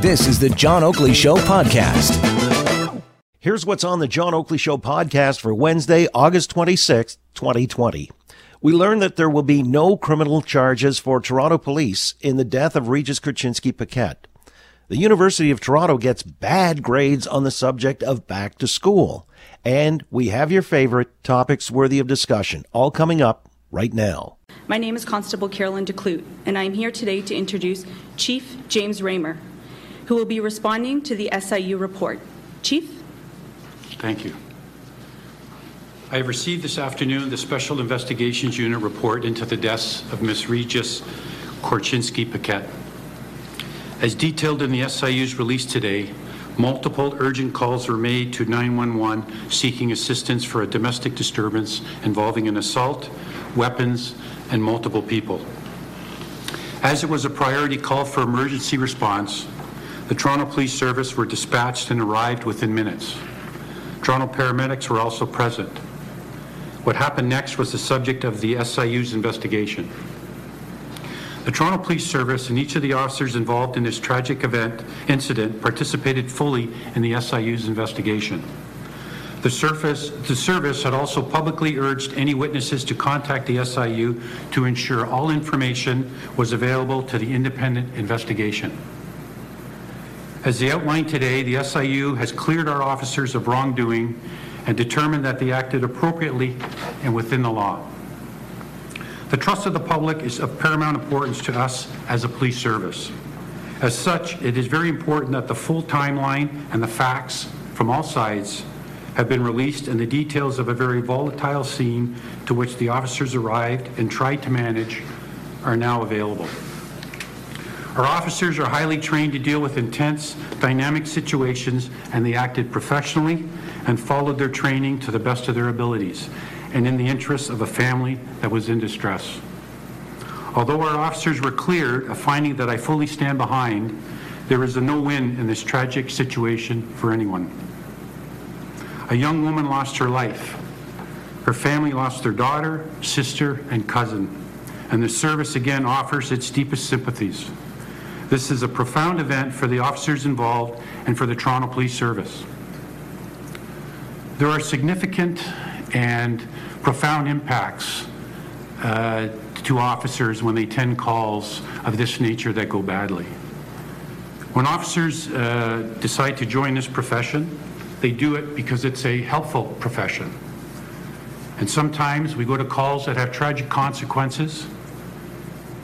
This is the John Oakley Show podcast. Here's what's on the John Oakley Show podcast for Wednesday, August 26, 2020. We learned that there will be no criminal charges for Toronto police in the death of Regis Korchinski-Paquet. The University of Toronto gets bad grades on the subject of back to school. And we have your favorite topics worthy of discussion, all coming up right now. My name is Constable Caroline de Kloet, and I am here today to introduce Chief James Ramer, who will be responding to the SIU report. Chief? Thank you. I have received this afternoon the Special Investigations Unit report into the deaths of Ms. Regis Korchinski Paquet. As detailed in the SIU's release today, multiple urgent calls were made to 911 seeking assistance for a domestic disturbance involving an assault, weapons, and multiple people. As it was a priority call for emergency response, the Toronto Police Service were dispatched and arrived within minutes. Toronto paramedics were also present. What happened next was the subject of the SIU's investigation. The Toronto Police Service and each of the officers involved in this tragic event incident participated fully in the SIU's investigation. The, surface, the service had also publicly urged any witnesses to contact the SIU to ensure all information was available to the independent investigation. As they outlined today, the SIU has cleared our officers of wrongdoing and determined that they acted appropriately and within the law. The trust of the public is of paramount importance to us as a police service. As such, it is very important that the full timeline and the facts from all sides have been released and the details of a very volatile scene to which the officers arrived and tried to manage are now available. Our officers are highly trained to deal with intense, dynamic situations, and they acted professionally and followed their training to the best of their abilities and in the interests of a family that was in distress. Although our officers were cleared, a finding that I fully stand behind, there is a no-win in this tragic situation for anyone. A young woman lost her life. Her family lost their daughter, sister, and cousin, and the service again offers its deepest sympathies. This is a profound event for the officers involved and for the Toronto Police Service. There are significant and profound impacts uh, to officers when they attend calls of this nature that go badly. When officers uh, decide to join this profession, they do it because it's a helpful profession. And sometimes we go to calls that have tragic consequences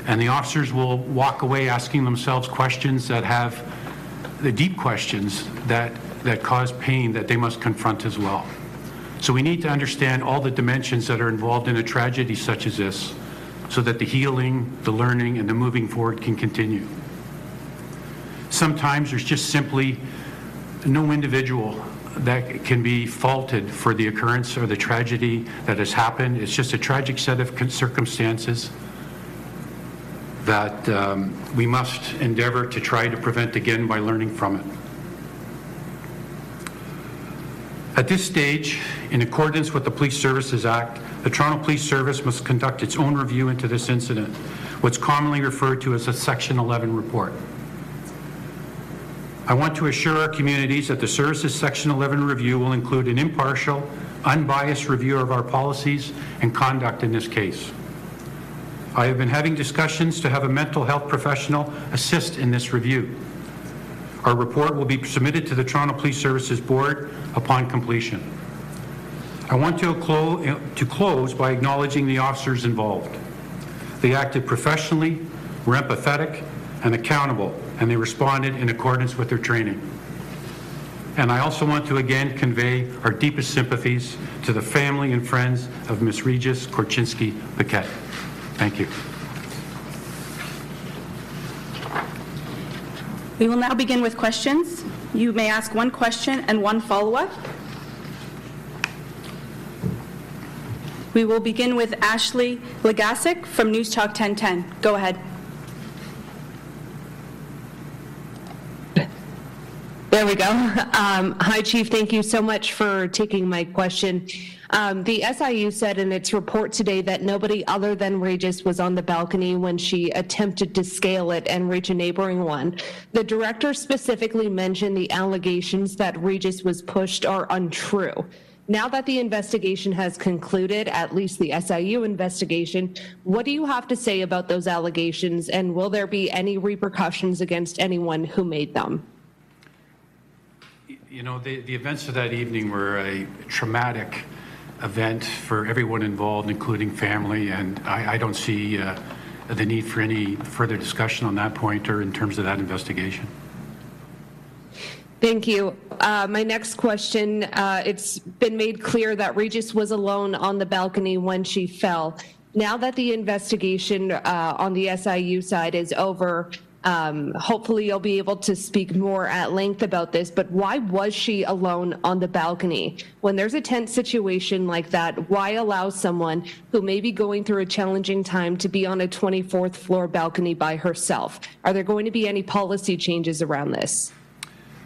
and the officers will walk away asking themselves questions that have the deep questions that, that cause pain that they must confront as well. So we need to understand all the dimensions that are involved in a tragedy such as this so that the healing, the learning, and the moving forward can continue. Sometimes there's just simply no individual that can be faulted for the occurrence or the tragedy that has happened. It's just a tragic set of circumstances that um, we must endeavor to try to prevent again by learning from it. At this stage, in accordance with the Police Services Act, the Toronto Police Service must conduct its own review into this incident, what's commonly referred to as a Section 11 report. I want to assure our communities that the service's Section 11 review will include an impartial, unbiased review of our policies and conduct in this case. I have been having discussions to have a mental health professional assist in this review. Our report will be submitted to the Toronto Police Services Board upon completion. I want to, clo to close by acknowledging the officers involved. They acted professionally, were empathetic, and accountable, and they responded in accordance with their training. And I also want to again convey our deepest sympathies to the family and friends of Ms. Regis Korchinski Paquet. Thank you. We will now begin with questions. You may ask one question and one follow-up. We will begin with Ashley Legasic from News Talk 1010. Go ahead. There we go. Um, hi, Chief. Thank you so much for taking my question. Um, the SIU said in its report today that nobody other than Regis was on the balcony when she attempted to scale it and reach a neighboring one. The director specifically mentioned the allegations that Regis was pushed are untrue. Now that the investigation has concluded, at least the SIU investigation, what do you have to say about those allegations and will there be any repercussions against anyone who made them? You know, the, the events of that evening were a traumatic event for everyone involved, including family, and I, I don't see uh, the need for any further discussion on that point or in terms of that investigation. Thank you. Uh, my next question, uh, it's been made clear that Regis was alone on the balcony when she fell. Now that the investigation uh, on the SIU side is over, um, hopefully, you'll be able to speak more at length about this, but why was she alone on the balcony? When there's a tense situation like that, why allow someone who may be going through a challenging time to be on a 24th floor balcony by herself? Are there going to be any policy changes around this?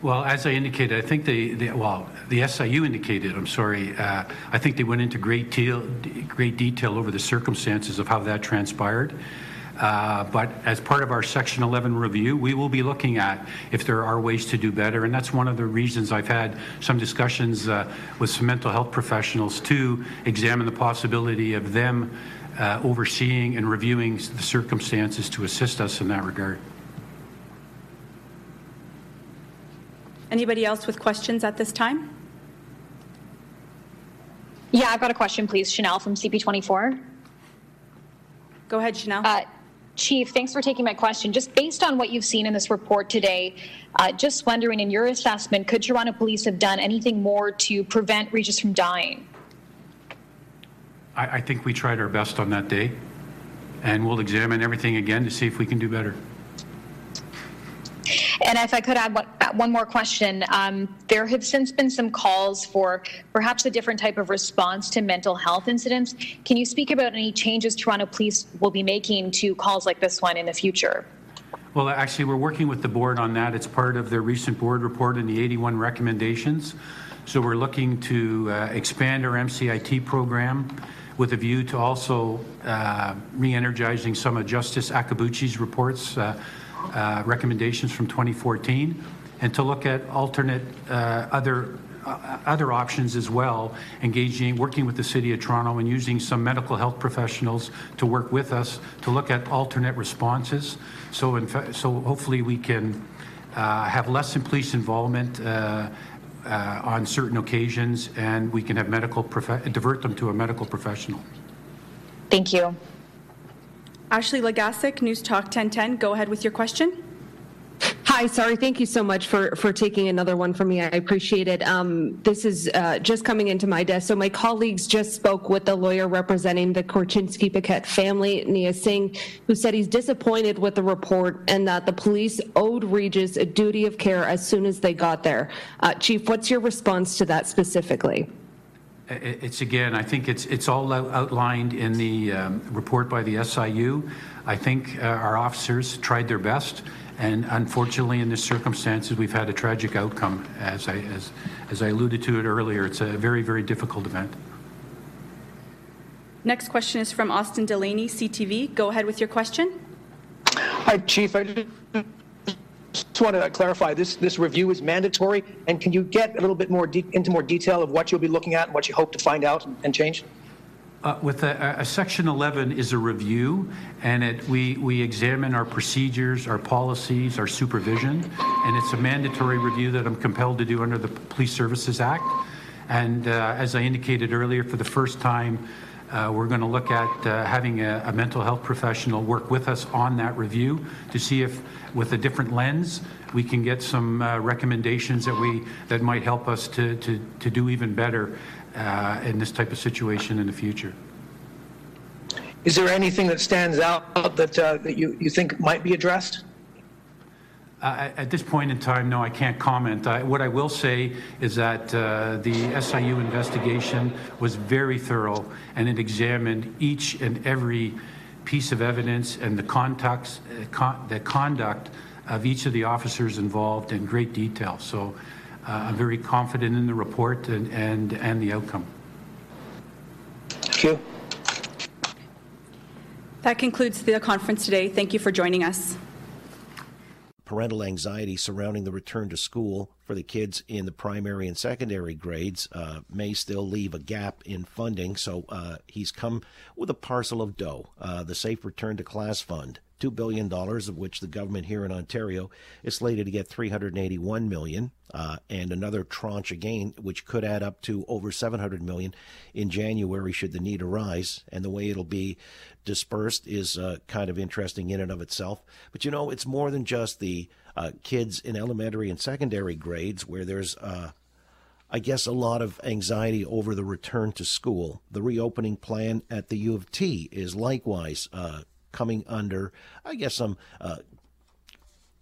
Well, as I indicated, I think they well, the SIU indicated, I'm sorry, uh, I think they went into great, deal, great detail over the circumstances of how that transpired. Uh, but as part of our Section 11 review, we will be looking at if there are ways to do better. And that's one of the reasons I've had some discussions uh, with some mental health professionals to examine the possibility of them uh, overseeing and reviewing the circumstances to assist us in that regard. Anybody else with questions at this time? Yeah, I've got a question, please. Chanel from CP24. Go ahead, Chanel. Uh, Chief, thanks for taking my question. Just based on what you've seen in this report today, uh, just wondering, in your assessment, could Toronto Police have done anything more to prevent Regis from dying? I, I think we tried our best on that day, and we'll examine everything again to see if we can do better. And if I could add one, one more question, um, there have since been some calls for perhaps a different type of response to mental health incidents. Can you speak about any changes Toronto Police will be making to calls like this one in the future? Well, actually, we're working with the board on that. It's part of their recent board report and the 81 recommendations. So we're looking to uh, expand our MCIT program with a view to also uh, re-energizing some of Justice Iacobucci's reports. Uh, uh, recommendations from 2014 and to look at alternate uh, other uh, other options as well, engaging, working with the City of Toronto and using some medical health professionals to work with us to look at alternate responses. So, in fa- so hopefully we can uh, have less police involvement uh, uh, on certain occasions and we can have medical, prof- divert them to a medical professional. Thank you. Ashley Legasic, News Talk 1010. Go ahead with your question. Hi, sorry. Thank you so much for for taking another one from me. I appreciate it. Um, this is uh, just coming into my desk. So my colleagues just spoke with the lawyer representing the Korchinski Paquet family, Knia Singh, who said he's disappointed with the report and that the police owed Regis a duty of care as soon as they got there. Uh, Chief, what's your response to that specifically? It's again, I think it's it's all outlined in the um, report by the SIU. I think uh, our officers tried their best, and unfortunately, in this circumstances, we've had a tragic outcome. As I as as I alluded to it earlier, it's a very very difficult event. Next question is from Austin Delaney, CTV. Go ahead with your question. Hi, Chief. I just want to clarify this this review is mandatory, and can you get a little bit more into more detail of what you'll be looking at and what you hope to find out and, and change? Uh, with a, a, Section 11 is a review, and it, we, we examine our procedures, our policies, our supervision, and it's a mandatory review that I'm compelled to do under the Police Services Act. And uh, as I indicated earlier, for the first time, uh, we're going to look at uh, having a, a, mental health professional work with us on that review to see if, with a different lens, we can get some uh, recommendations that we that might help us to to, to do even better uh, in this type of situation in the future. Is there anything that stands out that uh, that you, you think might be addressed? Uh, at this point in time, no, I can't comment. I, what I will say is that uh, the SIU investigation was very thorough and it examined each and every piece of evidence and the, context, uh, con the conduct of each of the officers involved in great detail. So uh, I'm very confident in the report and, and, and the outcome. Thank you. That concludes the conference today. Thank you for joining us. Parental anxiety surrounding the return to school for the kids in the primary and secondary grades uh, may still leave a gap in funding. So uh, he's come with a parcel of dough, uh, the Safe Return to Class Fund. $2 billion, of which the government here in Ontario is slated to get 381 million, uh, and another tranche again, which could add up to over 700 million in January should the need arise. And the way it'll be dispersed is uh, kind of interesting in and of itself. But you know, it's more than just the uh, kids in elementary and secondary grades where there's uh, I guess, a lot of anxiety over the return to school. The reopening plan at the U of T is likewise uh, coming under, I guess, some uh,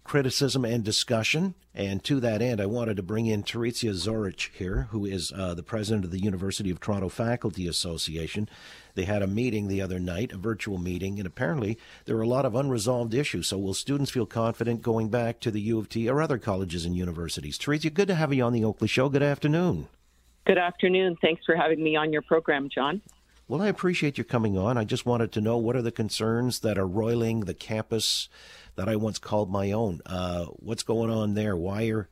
criticism and discussion. And to that end, I wanted to bring in Terezia Zoric here, who is uh, the president of the University of Toronto Faculty Association. They had a meeting the other night, a virtual meeting, and apparently there are a lot of unresolved issues. So, will students feel confident going back to the U of T or other colleges and universities? Teresia, good to have you on the Oakley Show. Good afternoon. Good afternoon. Thanks for having me on your program, John. Well, I appreciate you coming on. I just wanted to know what are the concerns that are roiling the campus that I once called my own. Uh, what's going on there? Why are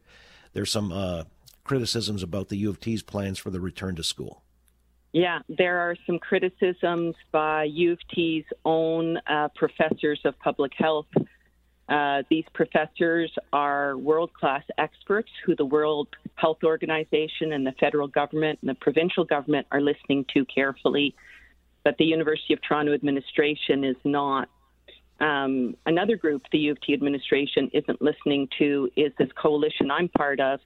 there some uh, criticisms about the U of T's plans for the return to school? Yeah, there are some criticisms by U of T's own uh, professors of public health. Uh, these professors are world class experts who the World Health Organization and the federal government and the provincial government are listening to carefully, but the University of Toronto administration is not. Um, another group the U of T administration isn't listening to is this coalition I'm part of.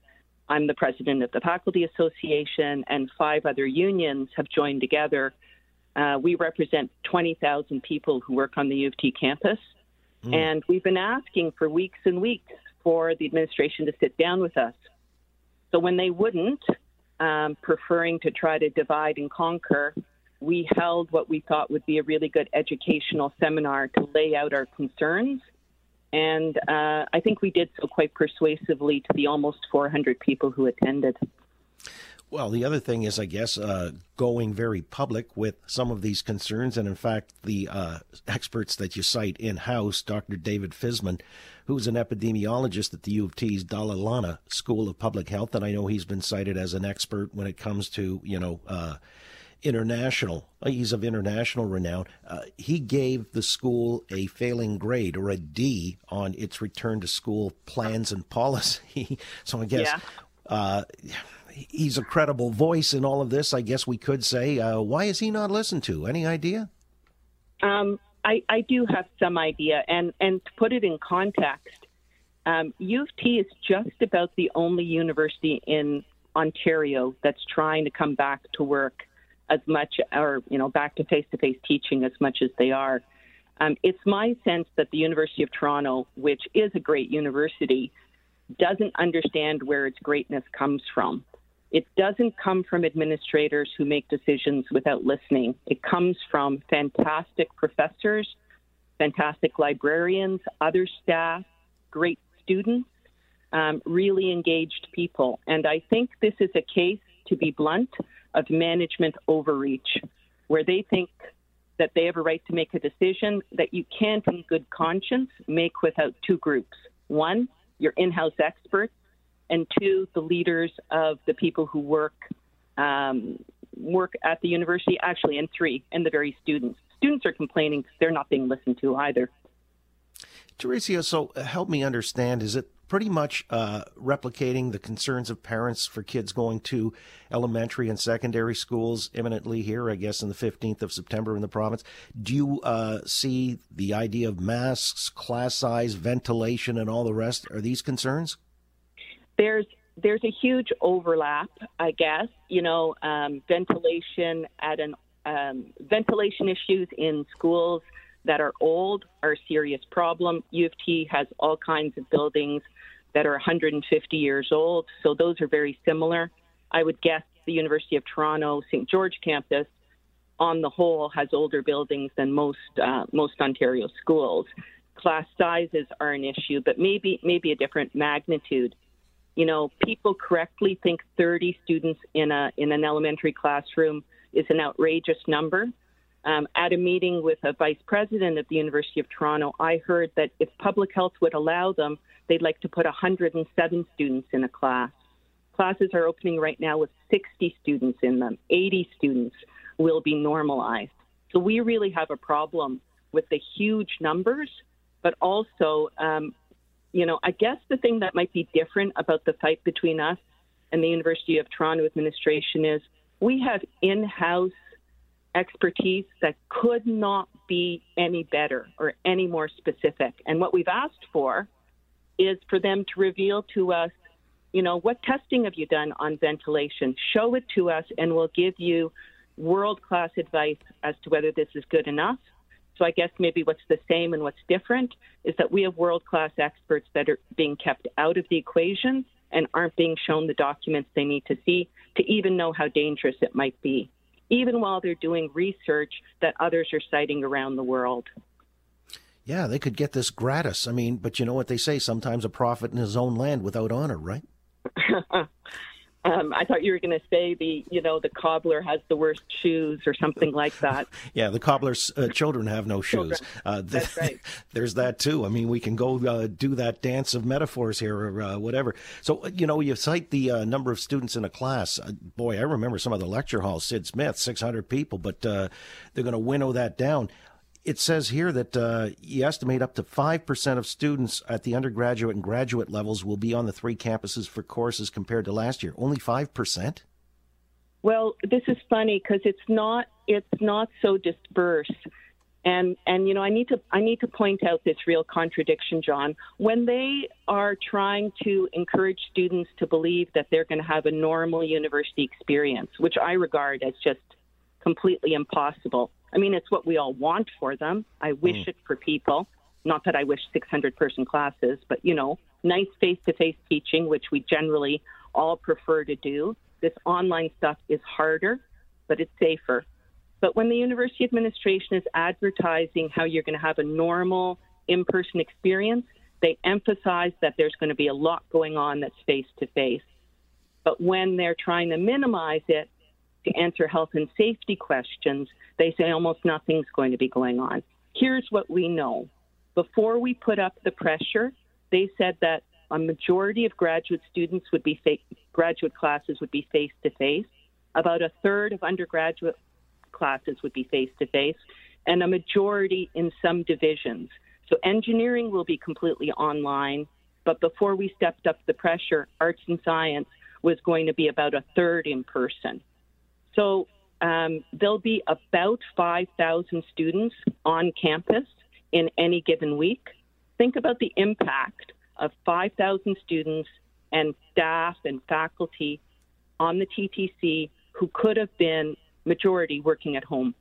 I'm the president of the Faculty Association, and five other unions have joined together. Uh, we represent 20,000 people who work on the U of T campus, mm. and we've been asking for weeks and weeks for the administration to sit down with us so when they wouldn't, um, preferring to try to divide and conquer, we held what we thought would be a really good educational seminar to lay out our concerns. And uh, I think we did so quite persuasively to the almost 400 people who attended. Well, the other thing is, I guess, uh, going very public with some of these concerns. And in fact, the uh, experts that you cite in house, Dr. David Fisman, who's an epidemiologist at the U of T's Dalla Lana School of Public Health, and I know he's been cited as an expert when it comes to, you know, uh, international, uh, he's of international renown. Uh, he gave the school a failing grade or a D on its return to school plans and policy. so I guess. Yeah. He's a credible voice in all of this, I guess we could say. Uh, why is he not listened to? Any idea? Um, I, I do have some idea, and and to put it in context, um, U of T is just about the only university in Ontario that's trying to come back to work as much, or you know, back to face-to-face teaching as much as they are. Um, it's my sense that the University of Toronto, which is a great university, doesn't understand where its greatness comes from. It doesn't come from administrators who make decisions without listening. It comes from fantastic professors, fantastic librarians, other staff, great students, um, really engaged people. And I think this is a case, to be blunt, of management overreach, where they think that they have a right to make a decision that you can't, in good conscience, make without two groups. One, your in house experts and two, the leaders of the people who work um, work at the university, actually, and three, and the very students. Students are complaining because they're not being listened to either. Terezia, so uh, help me understand, is it pretty much uh, replicating the concerns of parents for kids going to elementary and secondary schools imminently here, I guess, in the 15th of September in the province. Do you uh, see the idea of masks, class size, ventilation, and all the rest? Are these concerns? There's there's a huge overlap, I guess. You know, um, ventilation at an um, ventilation issues in schools that are old are a serious problem. U of T has all kinds of buildings that are 150 years old, so those are very similar. I would guess the University of Toronto St. George campus, on the whole, has older buildings than most uh, most Ontario schools. class sizes are an issue, but maybe maybe a different magnitude. You know, people correctly think 30 students in a in an elementary classroom is an outrageous number. Um, at a meeting with a vice president of the University of Toronto, I heard that if public health would allow them, they'd like to put 107 students in a class. Classes are opening right now with 60 students in them. 80 students will be normalized. So we really have a problem with the huge numbers, but also, um, you know, I guess the thing that might be different about the fight between us and the University of Toronto administration is we have in house expertise that could not be any better or any more specific. And what we've asked for is for them to reveal to us, you know, what testing have you done on ventilation? Show it to us, and we'll give you world class advice as to whether this is good enough. So I guess maybe what's the same and what's different is that we have world class experts that are being kept out of the equation and aren't being shown the documents they need to see to even know how dangerous it might be, even while they're doing research that others are citing around the world. Yeah, they could get this gratis. I mean, but you know what they say sometimes a prophet in his own land without honor, right? Um, I thought you were going to say the, you know, the cobbler has the worst shoes or something like that. yeah, the cobbler's uh, children have no shoes. Uh, th- That's right. there's that too. I mean, we can go uh, do that dance of metaphors here or uh, whatever. So, uh, you know, you cite the uh, number of students in a class. boy, I remember some of the lecture halls, Sid Smith, 600 people, but they're going to winnow that down it says here that uh, you estimate up to 5% of students at the undergraduate and graduate levels will be on the three campuses for courses compared to last year. Only 5%? Well, this is funny because it's not it's not so dispersed. And and you know, I need to I need to point out this real contradiction, John. When they are trying to encourage students to believe that they're going to have a normal university experience, which I regard as just completely impossible I mean, it's what we all want for them. I wish mm. it for people. Not that I wish 600 person classes, but, you know, nice face to face teaching, which we generally all prefer to do. This online stuff is harder, but it's safer. But when the university administration is advertising how you're going to have a normal in person experience, they emphasize that there's going to be a lot going on that's face to face. But when they're trying to minimize it, to answer health and safety questions, they say almost nothing's going to be going on. Here's what we know. Before we put up the pressure, they said that a majority of graduate students would be fa- graduate classes would be face to face. About a third of undergraduate classes would be face to face, and a majority in some divisions. So engineering will be completely online, but before we stepped up the pressure, arts and science was going to be about a third in person. So um, there'll be about 5,000 students on campus in any given week. Think about the impact of 5,000 students and staff and faculty on the TTC who could have been majority working at home.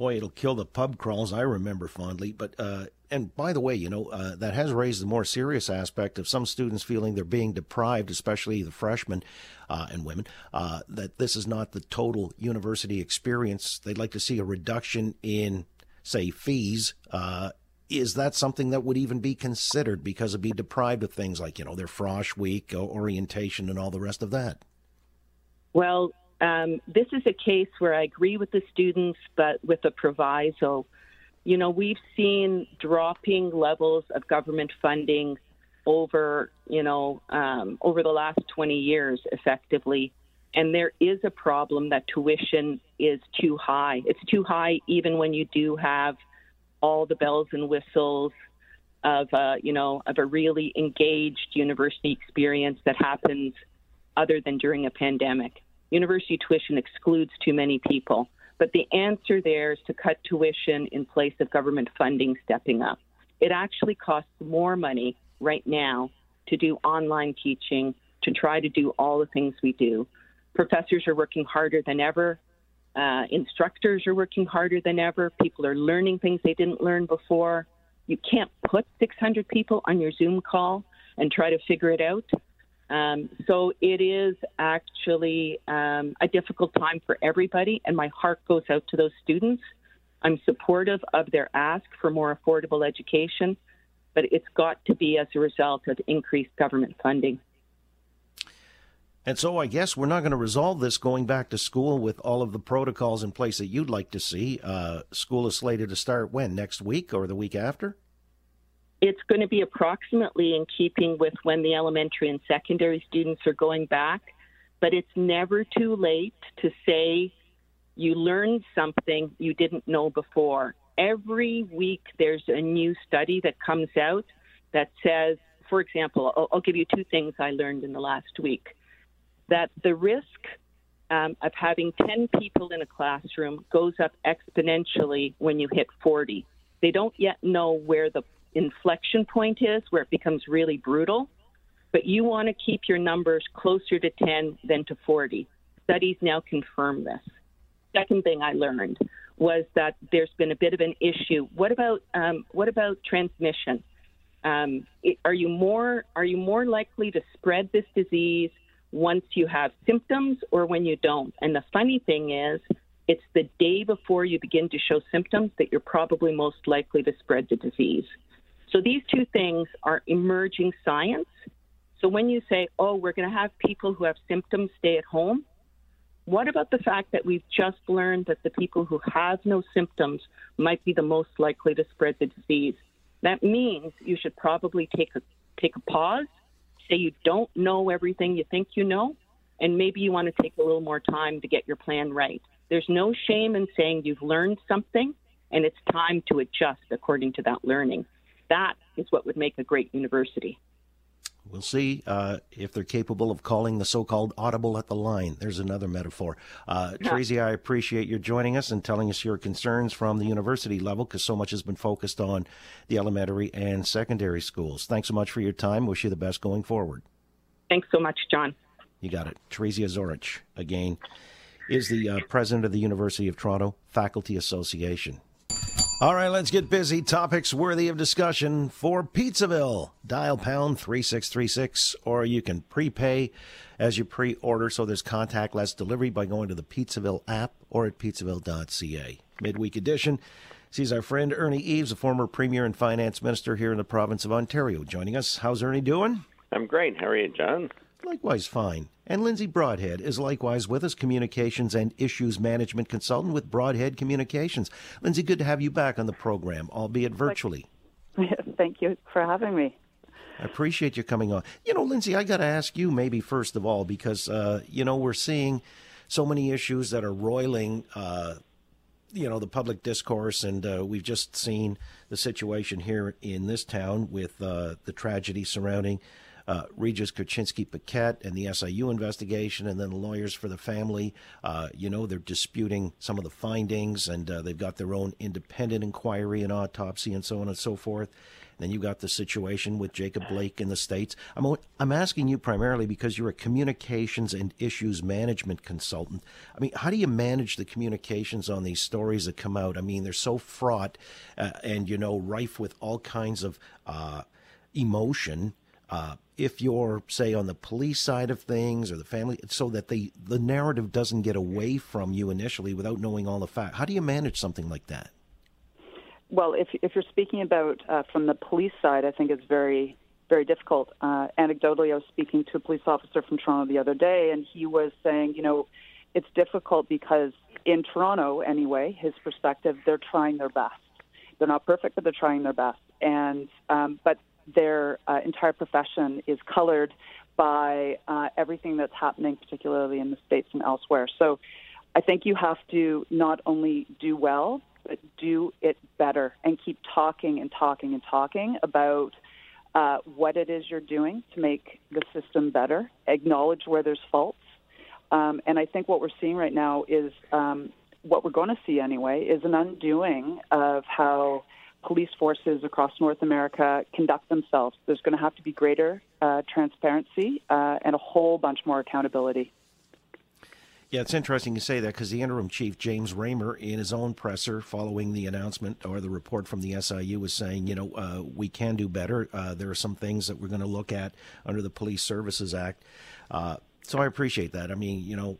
Boy, it'll kill the pub crawls I remember fondly. But uh, and by the way, you know uh, that has raised the more serious aspect of some students feeling they're being deprived, especially the freshmen uh, and women, uh, that this is not the total university experience. They'd like to see a reduction in, say, fees. Uh, is that something that would even be considered because of being deprived of things like you know their frosh week, orientation, and all the rest of that? Well, um, this is a case where I agree with the students, but with a proviso. You know, we've seen dropping levels of government funding over, you know, um, over the last 20 years, effectively. And there is a problem that tuition is too high. It's too high even when you do have all the bells and whistles of, uh, you know, of a really engaged university experience that happens other than during a pandemic university tuition excludes too many people. But the answer there is to cut tuition in place of government funding stepping up. It actually costs more money right now to do online teaching, to try to do all the things we do. Professors are working harder than ever. Uh, instructors are working harder than ever. People are learning things they didn't learn before. You can't put 600 people on your Zoom call and try to figure it out. Um, so it is actually um, a difficult time for everybody, and my heart goes out to those students I'm supportive of their ask for more affordable education, but it's got to be as a result of increased government funding. And so I guess we're not going to resolve this going back to school with all of the protocols in place that you'd like to see. Uh, school is slated to start when? Next week or the week after? It's going to be approximately in keeping with when the elementary and secondary students are going back, but it's never too late to say you learned something you didn't know before. Every week there's a new study that comes out that says, for example, I'll, I'll give you two things I learned in the last week that the risk um, of having 10 people in a classroom goes up exponentially when you hit 40. They don't yet know where the inflection point is, where it becomes really brutal, but you want to keep your numbers closer to 10 than to 40. Studies now confirm this. Second thing I learned was that there's been a bit of an issue. What about um, what about transmission? Um, it, are you more are you more likely to spread this disease once you have symptoms or when you don't. And the funny thing is, it's the day before you begin to show symptoms that you're probably most likely to spread the disease. So these two things are emerging science. So when you say, oh, we're going to have people who have symptoms stay at home, what about the fact that we've just learned that the people who have no symptoms might be the most likely to spread the disease? That means you should probably take a take a pause say you don't know everything you think you know, and maybe you want to take a little more time to get your plan right. There's no shame in saying you've learned something and it's time to adjust according to that learning. That is what would make a great university. We'll see uh, if they're capable of calling the so-called audible at the line. There's another metaphor. Uh, yeah. Tracy, I appreciate your joining us and telling us your concerns from the university level because so much has been focused on the elementary and secondary schools. Thanks so much for your time. Wish you the best going forward. Thanks so much, John. You got it. Tracy Zoric, again, is the uh, president of the University of Toronto Faculty Association. All right, let's get busy. Topics worthy of discussion for Pizzaville. Dial pound 3636, or you can prepay as you pre order. So there's contactless delivery by going to the Pizzaville app or at pizzaville.ca. Midweek edition sees our friend Ernie Eves, a former Premier and Finance Minister here in the province of Ontario, joining us. How's Ernie doing? I'm great. How are you, John? Likewise fine. And Lindsay Broadhead is likewise with us, communications and issues management consultant with Broadhead Communications. Lindsay, good to have you back on the program, albeit virtually. Thank you for having me. I appreciate you coming on. You know, Lindsay, I got to ask you maybe first of all, because, uh, you know, we're seeing so many issues that are roiling, uh, you know, the public discourse, and uh, we've just seen the situation here in this town with uh, the tragedy surrounding uh, Regis Korchinski Paquet and the SIU investigation, and then the lawyers for the family. Uh, you know, they're disputing some of the findings, and uh, they've got their own independent inquiry and autopsy and so on and so forth. And then you've got the situation with Jacob Blake in the States. I'm, I'm asking you primarily because you're a communications and issues management consultant. I mean, how do you manage the communications on these stories that come out? I mean, they're so fraught uh, and, you know, rife with all kinds of uh, emotion. Uh, if you're say on the police side of things or the family so that the the narrative doesn't get away from you initially without knowing all the facts how do you manage something like that? Well if if you're speaking about uh, from the police side i think it's very very difficult. Uh, anecdotally i was speaking to a police officer from toronto the other day and he was saying you know it's difficult because in toronto anyway his perspective they're trying their best. They're not perfect but they're trying their best. And um, but their uh, entire profession is colored by uh, everything that's happening, particularly in the States and elsewhere. So I think you have to not only do well, but do it better and keep talking and talking and talking about uh, what it is you're doing to make the system better, acknowledge where there's faults. Um, and I think what we're seeing right now is um, what we're going to see anyway is an undoing of how police forces across North America conduct themselves. There's going to have to be greater uh, transparency uh, and a whole bunch more accountability. Yeah, it's interesting you say that because the interim chief, James Ramer, in his own presser following the announcement or the report from the SIU, was saying, you know, uh, we can do better. Uh, there are some things that we're going to look at under the Police Services Act. Uh, so I appreciate that. I mean, you know,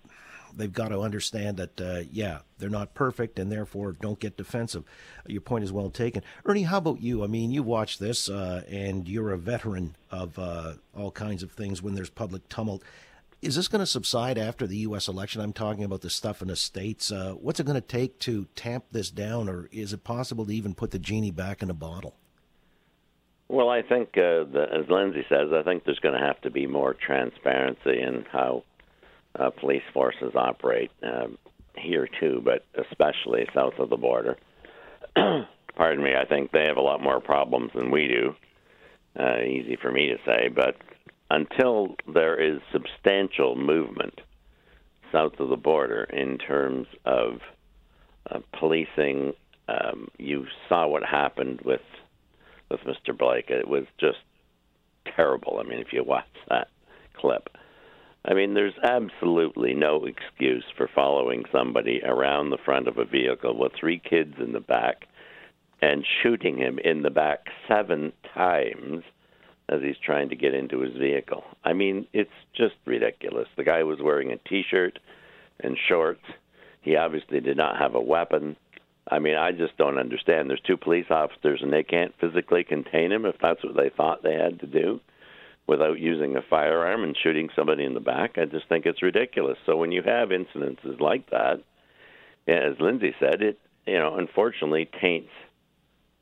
they've got to understand that, uh, yeah, they're not perfect and therefore don't get defensive. Your point is well taken. Ernie, how about you? I mean, you watch this uh, and you're a veteran of uh, all kinds of things when there's public tumult. Is this going to subside after the U.S. election? I'm talking about the stuff in the states. Uh, what's it going to take to tamp this down, or is it possible to even put the genie back in the bottle? Well, I think, uh, the, as Lindsay says, I think there's going to have to be more transparency in how uh, police forces operate um, here too, but especially south of the border. Pardon me. I think they have a lot more problems than we do. Uh, easy for me to say, but until there is substantial movement south of the border in terms of uh, policing. Um, you saw what happened with with Mr. Blake. It was just terrible. I mean, if you watch that clip, I mean, there's absolutely no excuse for following somebody around the front of a vehicle with three kids in the back and shooting him in the back seven times as he's trying to get into his vehicle. I mean, it's just ridiculous. The guy was wearing a T-shirt and shorts. He obviously did not have a weapon. I mean, I just don't understand. There's two police officers, and they can't physically contain him if that's what they thought they had to do without using a firearm and shooting somebody in the back. I just think it's ridiculous. So when you have incidences like that, as Lindsay said, it you know unfortunately taints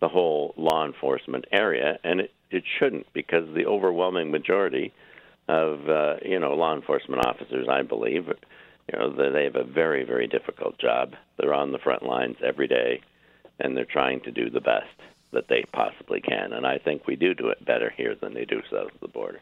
the whole law enforcement area, and it it shouldn't because the overwhelming majority of uh, you know law enforcement officers, I believe, you know they have a very very difficult job. They're on the front lines every day, and they're trying to do the best that they possibly can. And I think we do do it better here than they do south of the border.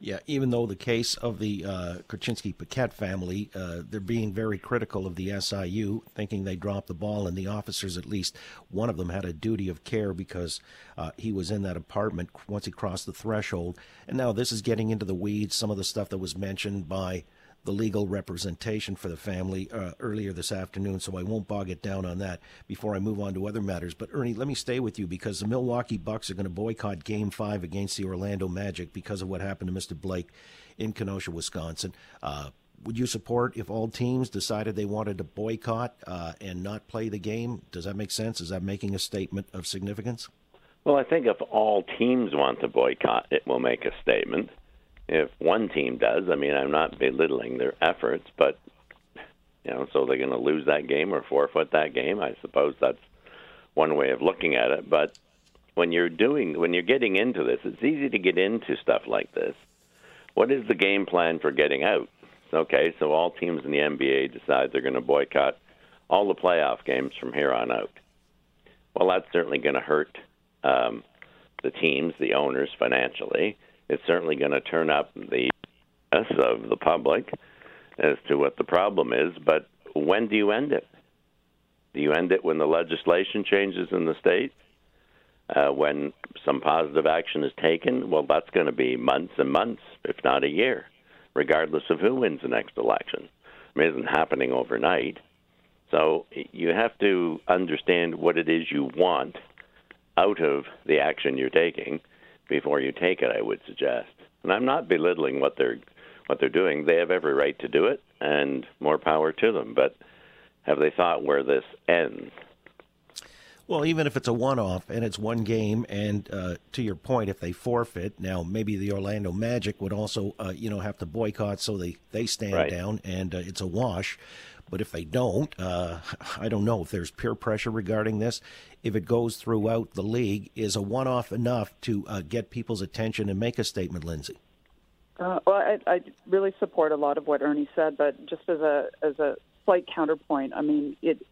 Yeah, even though the case of the uh, Korchinski Paquet family, uh, they're being very critical of the SIU, thinking they dropped the ball, and the officers, at least one of them, had a duty of care because uh, he was in that apartment once he crossed the threshold. And now this is getting into the weeds, some of the stuff that was mentioned by the legal representation for the family uh, earlier this afternoon, so I won't bog it down on that before I move on to other matters. But Ernie, let me stay with you because the Milwaukee Bucks are going to boycott Game Five against the Orlando Magic because of what happened to Mr. Blake in Kenosha, Wisconsin. Uh, would you support if all teams decided they wanted to boycott uh, and not play the game? Does that make sense? Is that making a statement of significance? Well, I think if all teams want to boycott, it will make a statement if one team does. I mean, I'm not belittling their efforts, but you know, so they're going to lose that game or forfeit that game. I suppose that's one way of looking at it. But when you're doing, when you're getting into this, it's easy to get into stuff like this. What is the game plan for getting out? Okay, so all teams in the NBA decide they're going to boycott all the playoff games from here on out. Well, that's certainly going to hurt um, the teams, the owners financially it's certainly going to turn up the of the public as to what the problem is. But when do you end it? Do you end it when the legislation changes in the state? Uh, when some positive action is taken? Well, that's going to be months and months, if not a year, regardless of who wins the next election. I mean, it isn't happening overnight. So you have to understand what it is you want out of the action you're taking before you take it. I would suggest, and I'm not belittling what they're what they're doing. They have every right to do it, and more power to them. But have they thought where this ends? Well, even if it's a one-off and it's one game, and uh, to your point, if they forfeit, now maybe the Orlando Magic would also, uh, you know, have to boycott so they they stand right. down, and uh, it's a wash. But if they don't, uh, I don't know if there's peer pressure regarding this. If it goes throughout the league, is a one off enough to uh, get people's attention and make a statement, Lindsay? Uh, well, I, I really support a lot of what Ernie said, but just as a as a slight counterpoint, I mean, it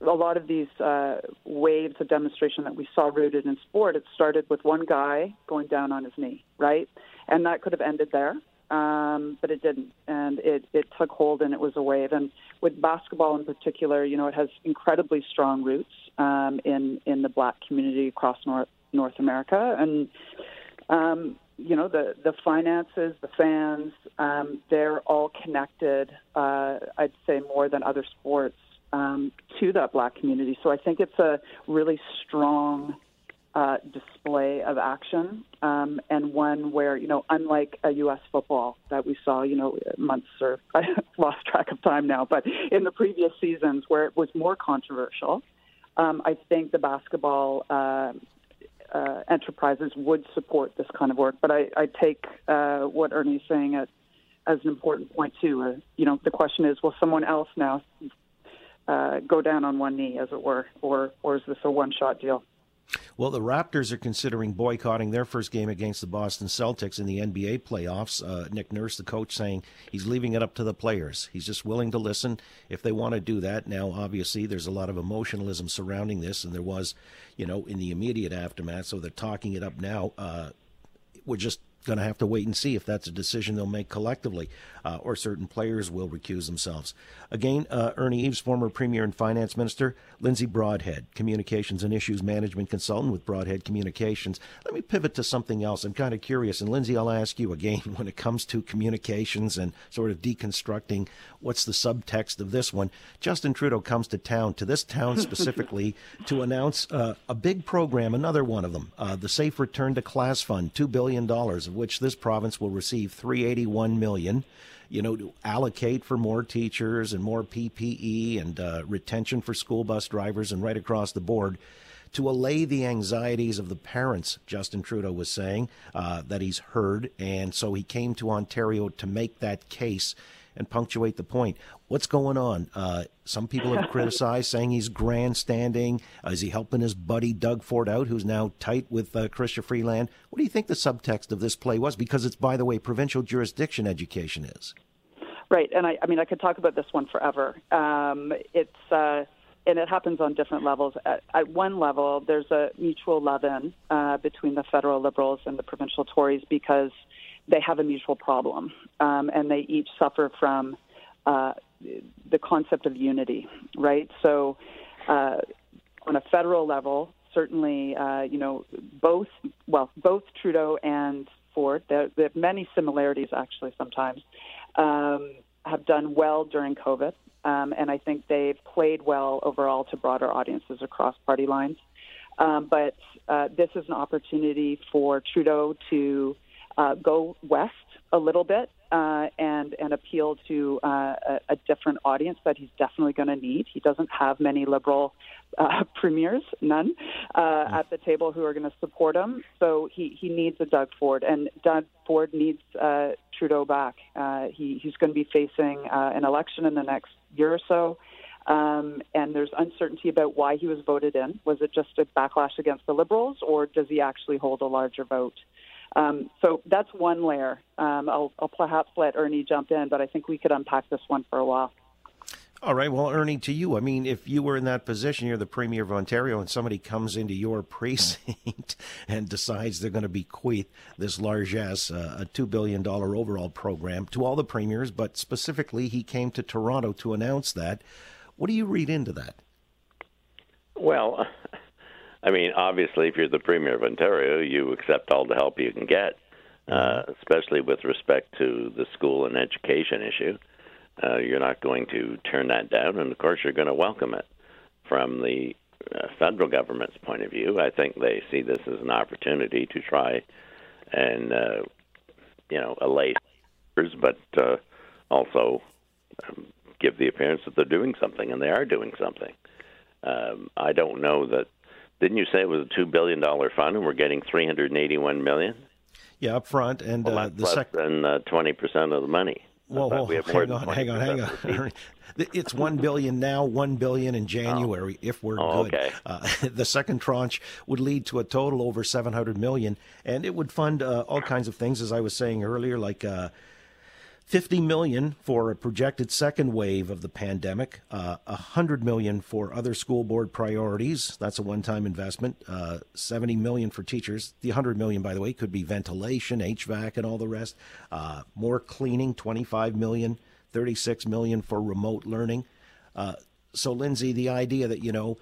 a lot of these uh, waves of demonstration that we saw rooted in sport, it started with one guy going down on his knee, right? And that could have ended there um, but it didn't, and it it took hold and it was a wave. And with basketball in particular, you know, it has incredibly strong roots um, in in the Black community across North North America, and um, you know the the finances, the fans, um, they're all connected. Uh, I'd say more than other sports um, to that Black community. So I think it's a really strong uh, display of action, um, and one where you know, unlike a U.S. football that we saw, you know, months or I lost track of time now, but in the previous seasons where it was more controversial, um, I think the basketball. Uh, uh, enterprises would support this kind of work, but I, I take uh, what Ernie's saying as, as an important point too. Uh, you know, the question is, will someone else now uh, go down on one knee, as it were, or or is this a one-shot deal? Well, the Raptors are considering boycotting their first game against the Boston Celtics in the NBA playoffs. Uh, Nick Nurse, the coach, saying he's leaving it up to the players. He's just willing to listen if they want to do that. Now, obviously, there's a lot of emotionalism surrounding this, and there was, you know, in the immediate aftermath. So they're talking it up now. Uh, we're just going to have to wait and see if that's a decision they'll make collectively, uh, or certain players will recuse themselves. Again, uh, Ernie Eves, former Premier and Finance Minister, Lindsay Broadhead, Communications and Issues Management Consultant with Broadhead Communications. Let me pivot to something else. I'm kind of curious, and Lindsay, I'll ask you again when it comes to communications and sort of deconstructing what's the subtext of this one. Justin Trudeau comes to town, to this town specifically, to announce uh, a big program, another one of them, uh, the Safe Return to Class Fund, $2 billion of which this province will receive 381 million you know, to allocate for more teachers and more PPE and uh, retention for school bus drivers and right across the board to allay the anxieties of the parents, Justin Trudeau was saying, uh, that he's heard. And so he came to Ontario to make that case and punctuate the point. What's going on? Uh, some people have criticized, saying he's grandstanding. Uh, is he helping his buddy Doug Ford out, who's now tight with uh, Chrystia Freeland? What do you think the subtext of this play was? Because it's, by the way, provincial jurisdiction education is. Right, and I, I mean, I could talk about this one forever. Um, it's uh, and it happens on different levels. At, at one level, there's a mutual love-in uh, between the federal Liberals and the provincial Tories because they have a mutual problem, um, and they each suffer from uh, the concept of unity, right? So, uh, on a federal level, certainly, uh, you know, both well, both Trudeau and Ford, they have many similarities actually. Sometimes um, have done well during COVID, um, and I think they've played well overall to broader audiences across party lines. Um, but uh, this is an opportunity for Trudeau to uh, go west a little bit uh, and and appeal to uh, a, a, different audience that he's definitely going to need. He doesn't have many liberal uh, premiers, none, uh, at the table who are going to support him. So he, he needs a Doug Ford, and Doug Ford needs uh, Trudeau back. Uh, he, he's going to be facing an election in the next year or so. Um, and there's uncertainty about why he was voted in. Was it just a backlash against the Liberals, or does he actually hold a larger vote? Um, so that's one layer. Um, I'll, I'll perhaps let Ernie jump in, but I think we could unpack this one for a while. All right. Well, Ernie, to you, I mean, if you were in that position, you're the Premier of Ontario, and somebody comes into your precinct and decides they're going to bequeath this largesse, uh, a $2 billion overall program to all the premiers, but specifically, he came to Toronto to announce that. What do you read into that? Well, I mean, obviously, if you're the Premier of Ontario, you accept all the help you can get, uh, especially with respect to the school and education issue. Uh, you're not going to turn that down, and of course, you're going to welcome it. From the uh, federal government's point of view, I think they see this as an opportunity to try and, uh, you know, allay but uh, also um, give the appearance that they're doing something, and they are doing something. Um, I don't know that didn't you say it was a two billion dollar fund, and we're getting three hundred eighty-one million? Yeah, up front, and well, uh, the less sec- than uh, twenty percent of the money. Whoa, whoa hang, on, hang on, hang on, It's one billion now, one billion in January oh. if we're oh, good. Okay. Uh, the second tranche would lead to a total over seven hundred million, and it would fund uh, all kinds of things, as I was saying earlier, like uh, 50 million for a projected second wave of the pandemic, uh, 100 million for other school board priorities. That's a one-time investment. Uh, 70 million for teachers. The 100 million, by the way, could be ventilation, HVAC, and all the rest. Uh, more cleaning, 25 million. 36 million for remote learning. Uh, so, Lindsay, the idea that you know.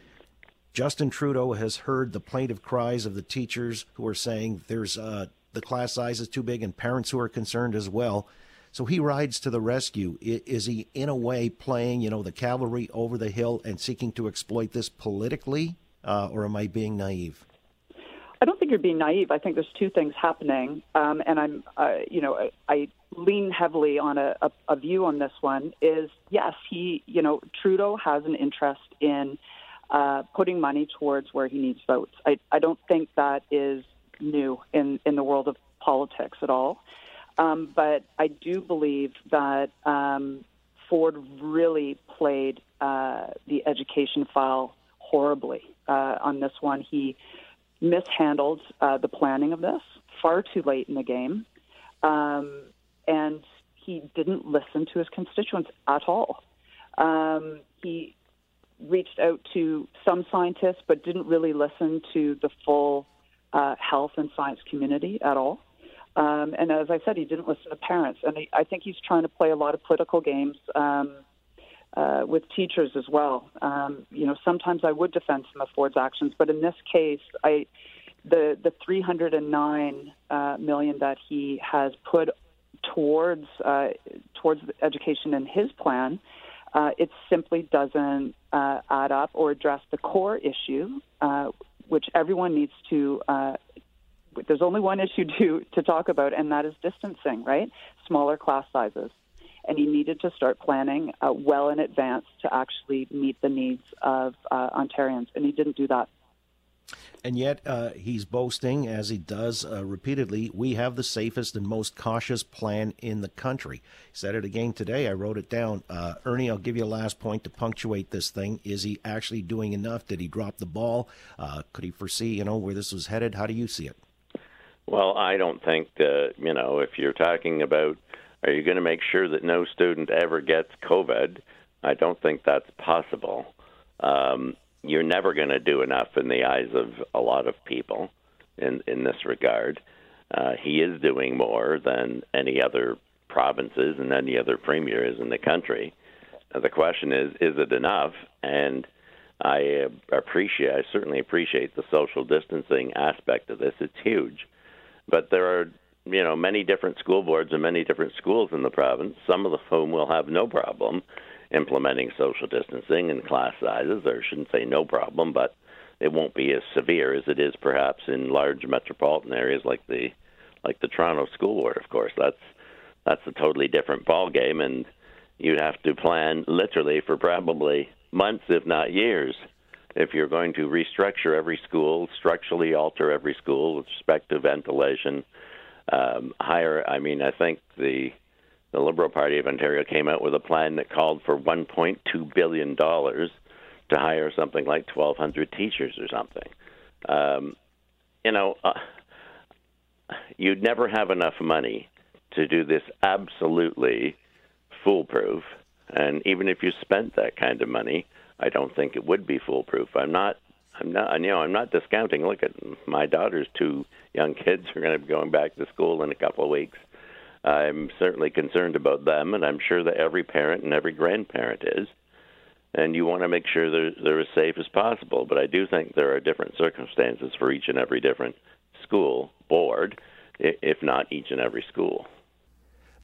Justin Trudeau has heard the plaintive cries of the teachers who are saying there's uh, the class size is too big, and parents who are concerned as well. So he rides to the rescue. Is he, in a way, playing, you know, the cavalry over the hill and seeking to exploit this politically, uh, or am I being naive? I don't think you're being naive. I think there's two things happening, um, and I'm, uh, you know, I, lean heavily on a, a, a view on this one. Is yes, he, you know, Trudeau has an interest in uh, putting money towards where he needs votes. I, I don't think that is new in in the world of politics at all. Um, but I do believe that um, Ford really played uh, the education file horribly uh, on this one. He mishandled uh, the planning of this far too late in the game. Um, and he didn't listen to his constituents at all. Um, he reached out to some scientists, but didn't really listen to the full uh, health and science community at all. Um, and as I said, he didn't listen to parents. And he, I think he's trying to play a lot of political games um, uh, with teachers as well. Um, you know, sometimes I would defend some of Ford's actions, but in this case, I the the 309 uh, million that he has put towards uh, towards education in his plan, uh, it simply doesn't uh, add up or address the core issue, uh, which everyone needs to. Uh, there's only one issue to to talk about, and that is distancing. Right, smaller class sizes and he needed to start planning uh, well in advance to actually meet the needs of uh, Ontarians, and he didn't do that. And yet, uh, he's boasting, as he does uh, repeatedly, we have the safest and most cautious plan in the country. He said it again today. I wrote it down. Uh, Ernie, I'll give you a last point to punctuate this thing. Is he actually doing enough? Did he drop the ball? Uh, could he foresee, you know, where this was headed? How do you see it? Well, I don't think, uh, you know, if you're talking about are you going to make sure that no student ever gets COVID? I don't think that's possible. Um, you're never going to do enough in the eyes of a lot of people in in this regard. Uh, he is doing more than any other provinces and any other premiers in the country. Uh, the question is, is it enough? And I uh, appreciate, I certainly appreciate the social distancing aspect of this. It's huge, but there are you know many different school boards and many different schools in the province, some of whom will have no problem implementing social distancing and class sizes, or shouldn't say no problem, but it won't be as severe as it is perhaps in large metropolitan areas like the like the Toronto School Board. Of course, that's that's a totally different ball game, and you'd have to plan literally for probably months, if not years, if you're going to restructure every school, structurally alter every school with respect to ventilation, um, hire. I mean, I think the the Liberal Party of Ontario came out with a plan that called for 1.2 billion dollars to hire something like 1,200 teachers or something. Um, you know, uh, you'd never have enough money to do this absolutely foolproof. And even if you spent that kind of money, I don't think it would be foolproof. I'm not I'm not, you know, I'm not discounting. Look at my daughter's two young kids are going to be going back to school in a couple of weeks. I'm certainly concerned about them, and I'm sure that every parent and every grandparent is. And you want to make sure they're, they're as safe as possible. But I do think there are different circumstances for each and every different school board, if not each and every school.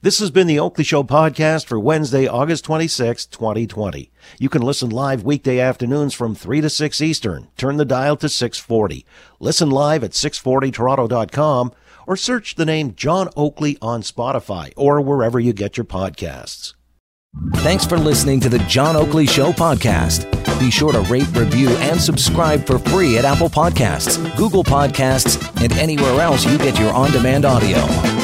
This has been the Oakley Show podcast for Wednesday, August 26, 2020. You can listen live weekday afternoons from 3 to 6 Eastern. Turn the dial to 640. Listen live at 640toronto.com or search the name John Oakley on Spotify or wherever you get your podcasts. Thanks for listening to the John Oakley Show podcast. Be sure to rate, review, and subscribe for free at Apple Podcasts, Google Podcasts, and anywhere else you get your on demand audio.